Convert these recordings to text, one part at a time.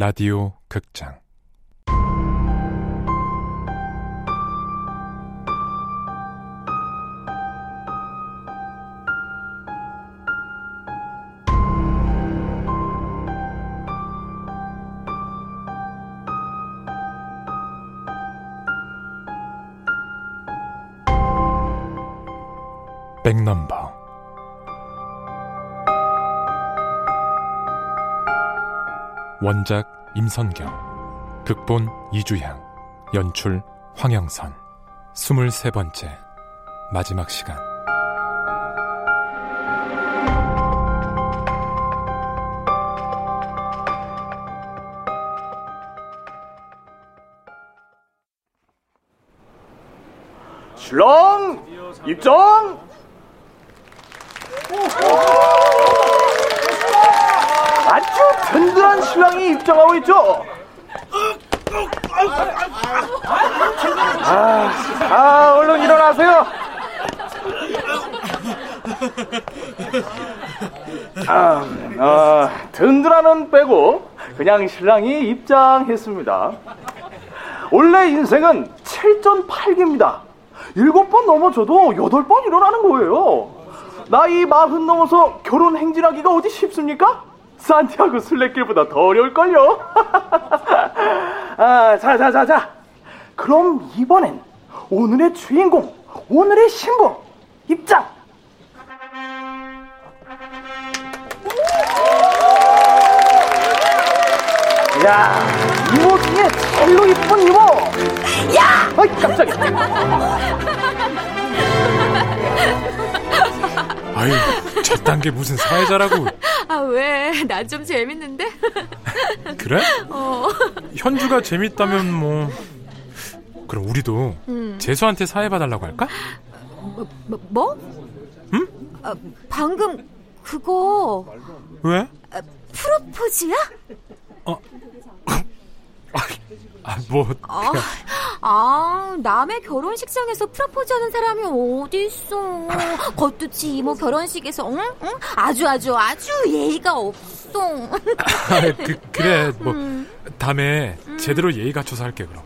라디오 극장 원작 임선경 극본 이주향 연출 황영선. 스물세 번째 마지막 시간. 신랑 입장. 아주 든든한 신랑이 입장하고 있죠. 아, 아 얼른 일어나세요. 아, 아, 든든한은 빼고 그냥 신랑이 입장했습니다. 원래 인생은 7전 8기입니다. 일곱 번 넘어져도 여덟 번 일어나는 거예요. 나이 마흔 넘어서 결혼 행진하기가 어디 쉽습니까? 산티아고 순례길보다 더 어려울걸요. 아, 자, 자, 자, 자. 그럼 이번엔 오늘의 주인공, 오늘의 신부 입장. 야, 이모 중에 제일로 이쁜 이모. 야! 아이 깜짝이야. 아유 저딴 게 무슨 사회자라고 아, 왜? 나 좀 재밌는데? 그래? 어. 현주가 재밌다면 뭐 그럼 우리도 재수한테 사회봐달라고 할까? 뭐? 뭐? 응? 아, 방금 그거 왜? 아, 프로포즈야? 아, 뭐 아, 아, 남의 결혼식장에서 프로포즈 하는 사람이 어디 있어? 그것도 지 이모 결혼식에서, 응? 응? 아주 아주 아주 예의가 없어. 아, 그, 그래 뭐 다음에 제대로 예의 갖춰서 할게 그럼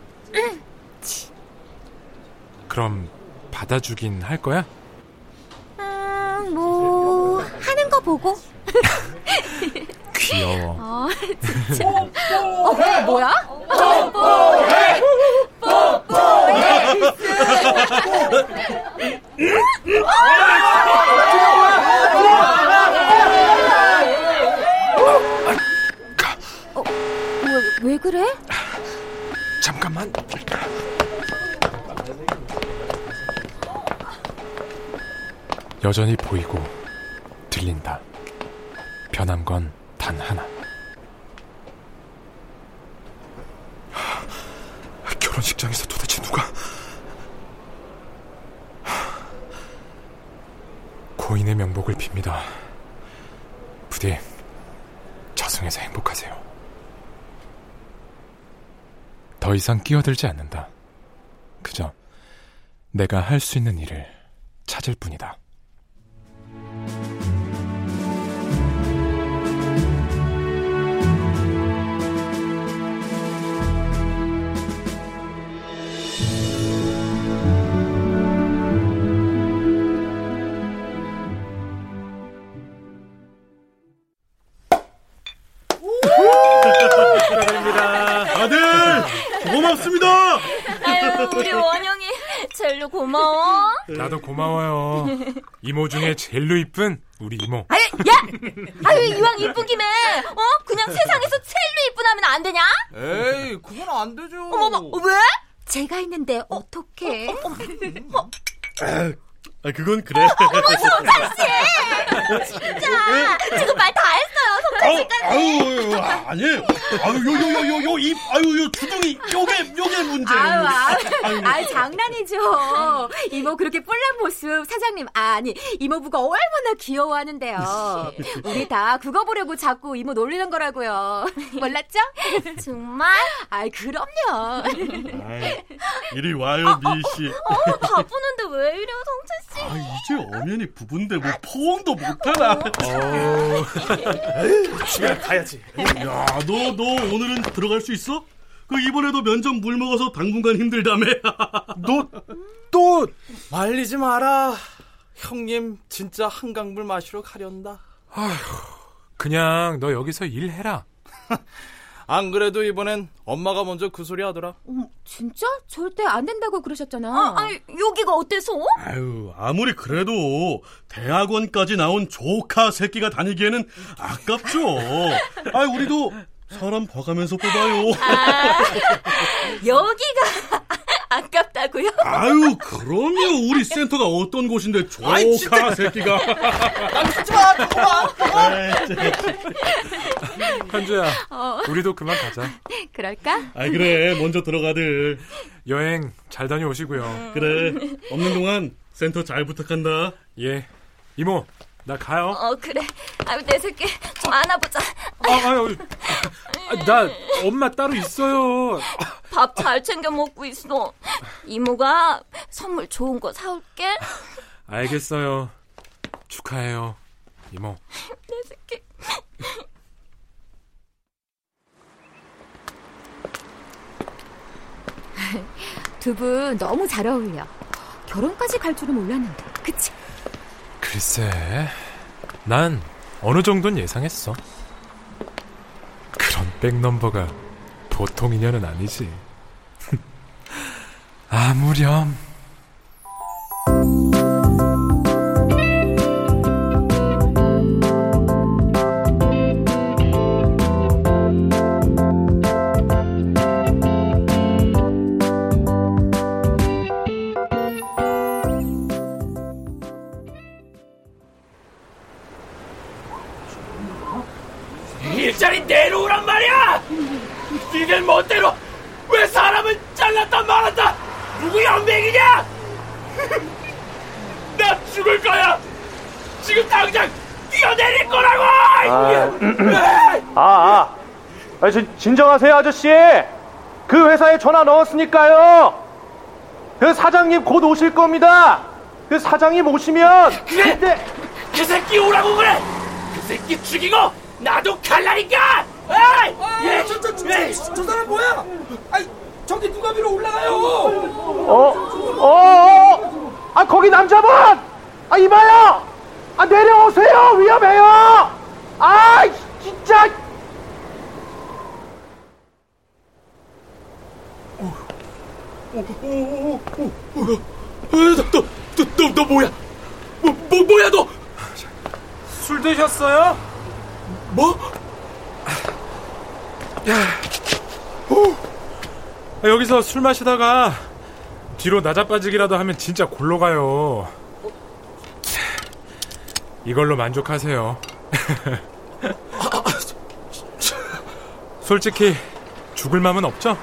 그럼 받아주긴 할 거야? 음, 뭐 하는 거 보고. 귀여워 아, 진짜. 어, 뭐야? 뽀뽀해! 뽀뽀해! 어, 왜, 왜 그래? 잠깐만 여전히 보이고 들린다 변한 건 단 하나. 하, 결혼식장에서 도대체 누가? 하, 고인의 명복을 빕니다. 부디 저승에서 행복하세요. 더 이상 끼어들지 않는다. 그저 내가 할 수 있는 일을 찾을 뿐이다 젤로 고마워. 나도 고마워요. 이모 중에 제일로 이쁜 우리 이모. 아유, 야! 아유, 이왕 이쁜 김에, 어? 그냥 세상에서 제일로 이쁜 하면 안 되냐? 에이, 그건 안 되죠. 어머머, 어, 왜? 제가 있는데 어떡해? 아, 그건 그래. 진짜 지금 말 다 했어요, 아우, 성찬씨까지. 아유, 아니에요. 아유, 요, 요, 요, 요, 요, 입, 아유, 요 주둥이, 요게, 요게 문제예요. 아유, 아유, 아유. 아유, 장난이죠. 이모 그렇게 뿔난 모습 사장님 아니 이모부가 얼마나 귀여워하는데요. 우리 다 그거 보려고 자꾸 이모 놀리는 거라고요. 몰랐죠? 정말? 아이 그럼요. 아이, 이리 와요, 미희 씨. 어 바쁘는데 왜 이래요, 성찬 씨? 아, 이제 엄연히 부부인데 뭐 포옹도 못하나? 어... 집에 가야지. 야, 너, 너 오늘은 들어갈 수 있어? 그 이번에도 면접 물 먹어서 당분간 힘들다며. 너 또 말리지 마라. 형님 진짜 한강물 마시러 가련다. 아휴, 그냥 너 여기서 일해라. 안 그래도 이번엔 엄마가 먼저 그 소리 하더라. 어, 진짜? 절대 안 된다고 그러셨잖아. 아, 아니, 여기가 어때서? 아유, 아무리 그래도 대학원까지 나온 조카 새끼가 다니기에는 아깝죠. 아, 우리도 사람 봐가면서 뽑아요. 아, 여기가 아깝다고요? 아유, 그럼요. 우리 센터가 어떤 곳인데 조카 새끼가. 하지 마, 조금만. 현주야, 어. 우리도 그만 가자. 그럴까? 아 그래, 먼저 들어가들. 여행 잘 다녀오시고요. 그래, 없는 동안 센터 잘 부탁한다. 예, 이모, 나 가요. 어 그래. 아유 내 새끼 좀 안아보자. 아, 아유, 아, 나 엄마 따로 있어요. 밥 잘 챙겨 먹고 있어. 이모가 선물 좋은 거 사올게. 알겠어요. 축하해요, 이모. 내 새끼. 두 분 너무 잘 어울려. 결혼까지 갈 줄은 몰랐는데, 그치? 글쎄, 난 어느 정도는 예상했어. 그런 백넘버가 보통 인연은 아니지. 아무렴. 아 진, 진정하세요, 아저씨. 그 회사에 전화 넣었으니까요. 그 사장님 곧 오실 겁니다. 그 사장님 오시면 그래! 그때 그 새끼 오라고 그래! 그 새끼 죽이고 나도 갈라니까! 에이! 예, 저, 저, 저, 저 사람 뭐야? 아이 저기 누가 위로 올라가요? 어, 어, 어, 아 거기 남자분, 아 이봐요, 아 내려오세요, 위험해요. 아 진짜. 너, 너, 뭐야? 뭐, 뭐, 뭐야 너? 술 드셨어요? 뭐? 아, 여기서 술 마시다가 뒤로 나자빠지기라도 하면 진짜 골로 가요. 이걸로 만족하세요. 솔직히 죽을 마음은 없죠?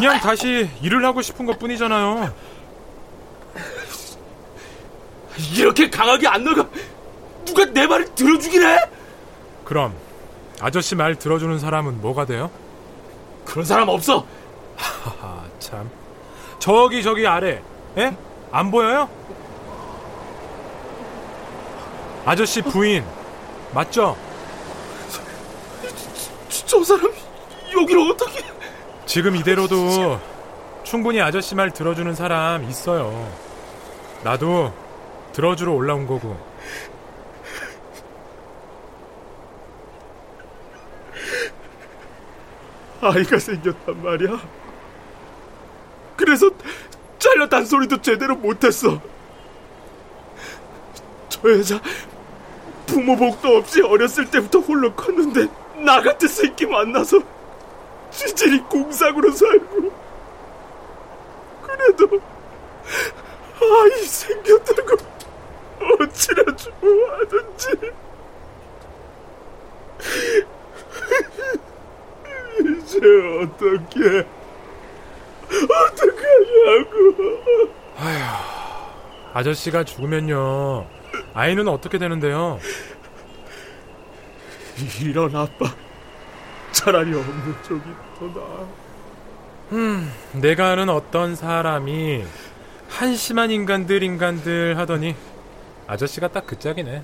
그냥 다시 일을 하고 싶은 것 뿐이잖아요. 이렇게 강하게 안 나가 누가 내 말을 들어주긴 해? 그럼 아저씨 말 들어주는 사람은 뭐가 돼요? 그런 사람 없어. 하하 참 저기 저기 아래 에? 안 보여요? 아저씨 부인 맞죠? 저 사람 여기를 어떻게? 지금 이대로도 충분히 아저씨 말 들어주는 사람 있어요. 나도 들어주러 올라온 거고. 아이가 생겼단 말이야. 그래서 잘렸단 소리도 제대로 못했어. 저 여자 부모 복도 없이 어렸을 때부터 홀로 컸는데 나 같은 새끼 만나서 지질이 공상으로 살고 그래도 아이 생겼다고 어찌나 좋아하든지 이제 어떻게 어떡하냐고 아저씨가 죽으면요. 아이는 어떻게 되는데요? 이런 아빠 차라리 없는 쪽이 더 나아 내가 아는 어떤 사람이 한심한 인간들 인간들 하더니 아저씨가 딱 그 짝이네.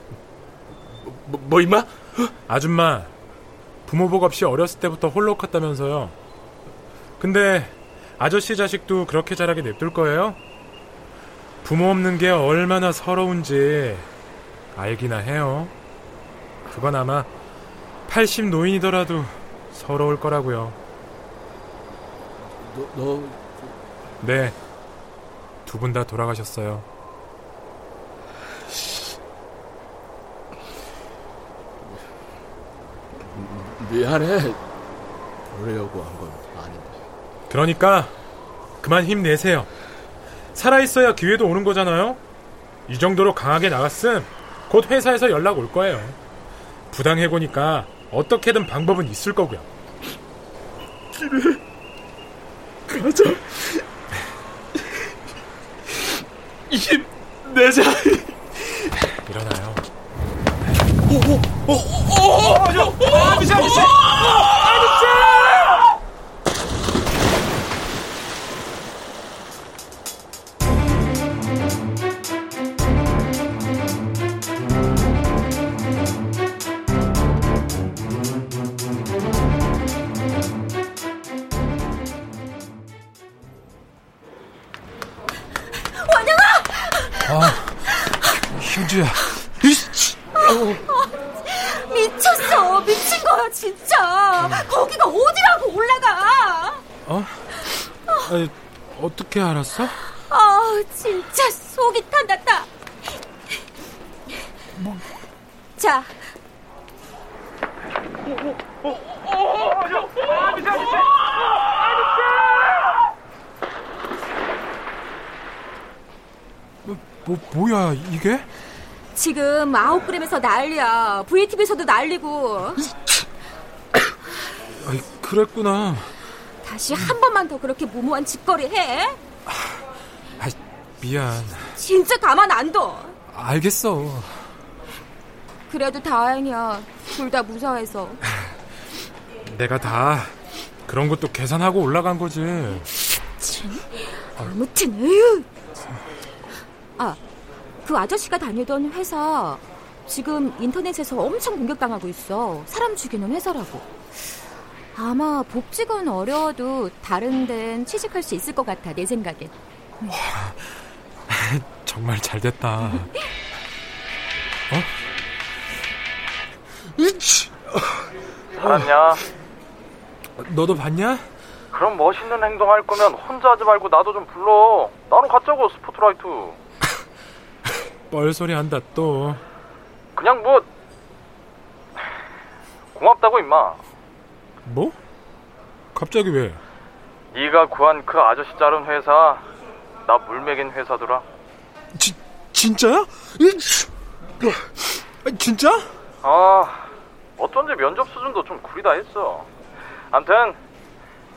뭐, 뭐 임마? 아줌마 부모 복 없이 어렸을 때부터 홀로 컸다면서요. 근데 아저씨 자식도 그렇게 자라게 냅둘 거예요? 부모 없는 게 얼마나 서러운지 알기나 해요. 그건 아마 80 노인이더라도 서러울 거라고요. 너, 너 네. 두 분 다 돌아가셨어요. 미안해. 그러려고 한 건 아닌데. 그러니까 그만 힘내세요. 살아있어야 기회도 오는 거잖아요. 이 정도로 강하게 나갔음 곧 회사에서 연락 올 거예요. 부당해보니까 어떻게든 방법은 있을 거고요. 가자. 힘내자. 어떻게 알았어? 아, 진짜 속이 탄다다. 자, 뭐, 뭐야, 이게? 지금 아웃그램에서 난리야. VTV에서도 난리고. 아이, 그랬구나. 다시 한 번만 더 그렇게 무모한 짓거리 해. 아, 미안. 진짜 가만 안 둬. 알겠어. 그래도 다행이야. 둘 다 무사해서. 내가 다 그런 것도 계산하고 올라간 거지. 아무튼, 으유. 아, 그 아저씨가 다니던 회사 지금 인터넷에서 엄청 공격당하고 있어. 사람 죽이는 회사라고. 아마 복직은 어려워도 다른 데는 취직할 수 있을 것 같아, 내 생각엔. 정말 잘 됐다. 알았냐? 너도 봤냐? 그럼 멋있는 행동할 거면 혼자 하지 말고 나도 좀 불러. 나는 가짜고 스포트라이트. 뻘소리 한다 또. 그냥 뭐 고맙다고 임마. 뭐? 갑자기 왜? 네가 구한 그 아저씨 자른 회사 나 물먹인 회사더라. 지, 진짜야? 아, 진짜? 아 어쩐지 면접 수준도 좀 구리다 했어. 암튼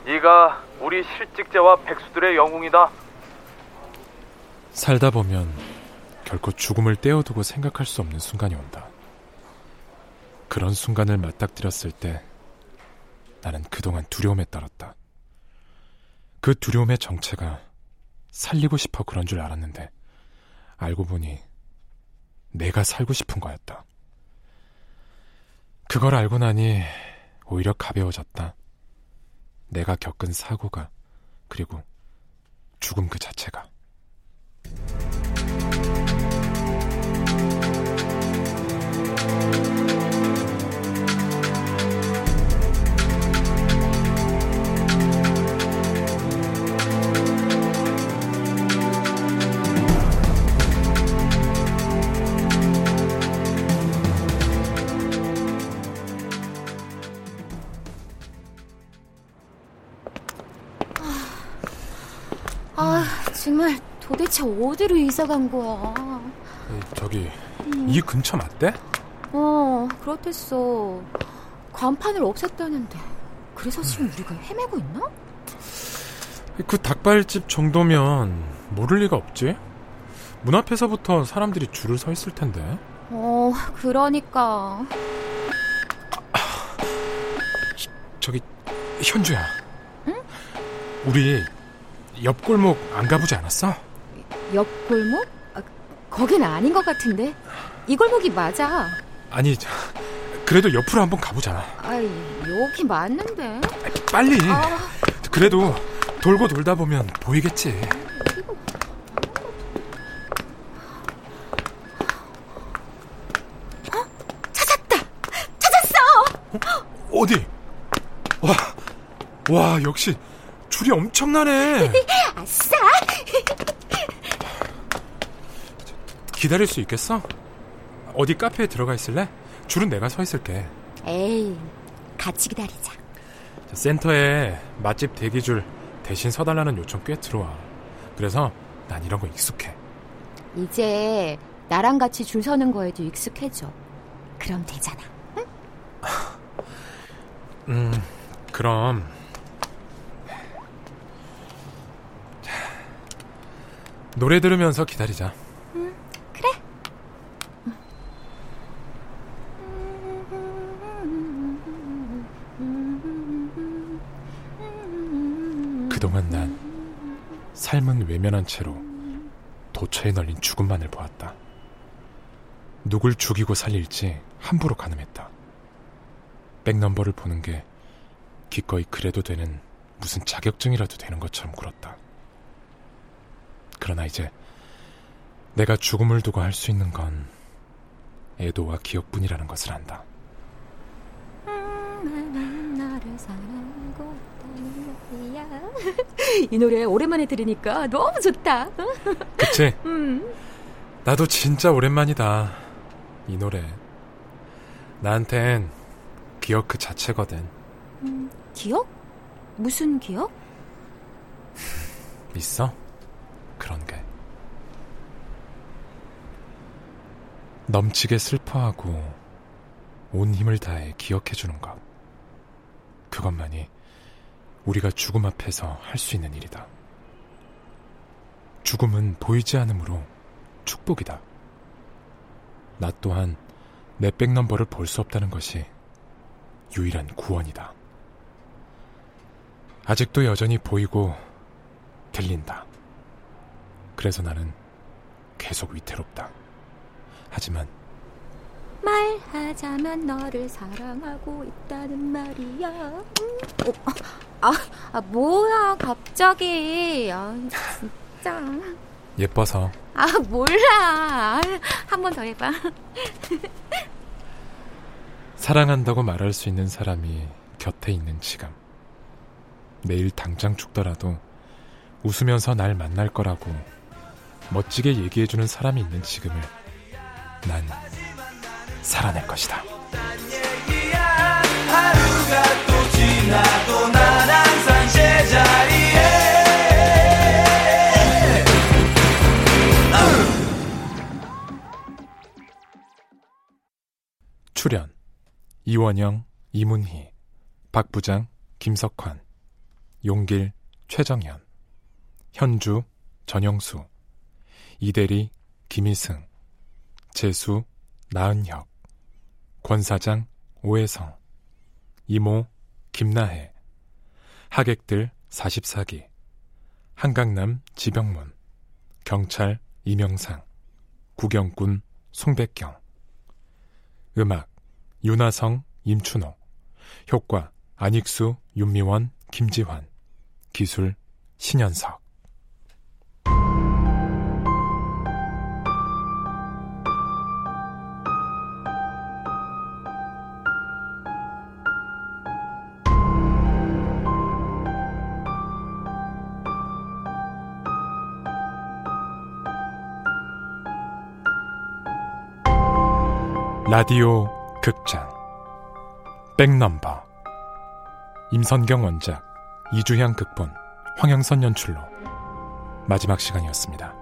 네가 우리 실직자와 백수들의 영웅이다. 살다 보면 결코 죽음을 떼어두고 생각할 수 없는 순간이 온다. 그런 순간을 맞닥뜨렸을 때 나는 그동안 두려움에 떨었다. 그 두려움의 정체가 살리고 싶어 그런 줄 알았는데 알고 보니 내가 살고 싶은 거였다. 그걸 알고 나니 오히려 가벼워졌다. 내가 겪은 사고가 그리고 죽음 그 자체가. 정말 도대체 어디로 이사 간 거야? 저기 이 근처 맞대? 어, 그렇댔어. 간판을 없앴다는데. 그래서 지금 우리가 헤매고 있나? 그 닭발집 정도면 모를 리가 없지. 문 앞에서부터 사람들이 줄을 서 있을 텐데. 어, 그러니까. 저기 현주야. 우리 옆 골목 안 가보지 않았어? 옆 골목? 아, 거긴 아닌 것 같은데. 이 골목이 맞아. 아니, 그래도 옆으로 한번 가보자. 아이, 여기 맞는데. 빨리. 아... 그래도 돌고 돌다 보면 보이겠지. 어? 찾았다. 찾았어. 어디? 와, 와 역시 줄이 엄청나네. 아싸. 기다릴 수 있겠어? 어디 카페에 들어가 있을래? 줄은 내가 서 있을게. 에이, 같이 기다리자. 센터에 맛집 대기줄 대신 서달라는 요청 꽤 들어와. 그래서 난 이런 거 익숙해. 이제 나랑 같이 줄 서는 거에도 익숙해져. 그럼 되잖아. 응? 음, 그럼 노래 들으면서 기다리자. 응, 그래. 그동안 난 삶은 외면한 채로 도처에 널린 죽음만을 보았다. 누굴 죽이고 살릴지 함부로 가늠했다. 백넘버를 보는 게 기꺼이 그래도 되는 무슨 자격증이라도 되는 것처럼 굴었다. 그러나 이제 내가 죽음을 두고 할 수 있는 건 애도와 기억뿐이라는 것을 안다. 이 노래 오랜만에 들으니까 너무 좋다. 그치? 음. 나도 진짜 오랜만이다. 이 노래. 나한텐 기억 그 자체거든. 음, 기억? 무슨 기억? 있어? 그런 게. 넘치게 슬퍼하고 온 힘을 다해 기억해주는 것. 그것만이 우리가 죽음 앞에서 할 수 있는 일이다. 죽음은 보이지 않으므로 축복이다. 나 또한 내 백넘버를 볼 수 없다는 것이 유일한 구원이다. 아직도 여전히 보이고 들린다. 그래서 나는 계속 위태롭다. 하지만 말하자면 너를 사랑하고 있다는 말이야. 음. 어, 아, 아, 뭐야, 갑자기. 아, 진짜. 예뻐서. 아, 몰라. 한 번 더 해봐. 사랑한다고 말할 수 있는 사람이 곁에 있는 지금. 내일 당장 죽더라도 웃으면서 날 만날 거라고 멋지게 얘기해주는 사람이 있는 지금을 난 살아낼 것이다. 출연 이원영, 이문희, 박부장, 김석환, 용길, 최정현, 현주, 전영수, 이대리, 김희승, 재수, 나은혁, 권사장, 오혜성, 이모, 김나혜, 하객들 44기, 한강남 지병문, 경찰 이명상, 구경꾼 송백경, 음악 윤하성 임춘호, 효과 안익수 윤미원 김지환, 기술 신현석 라디오 극장 백넘버 임선경 원작 이주향 극본 황영선 연출로 마지막 시간이었습니다.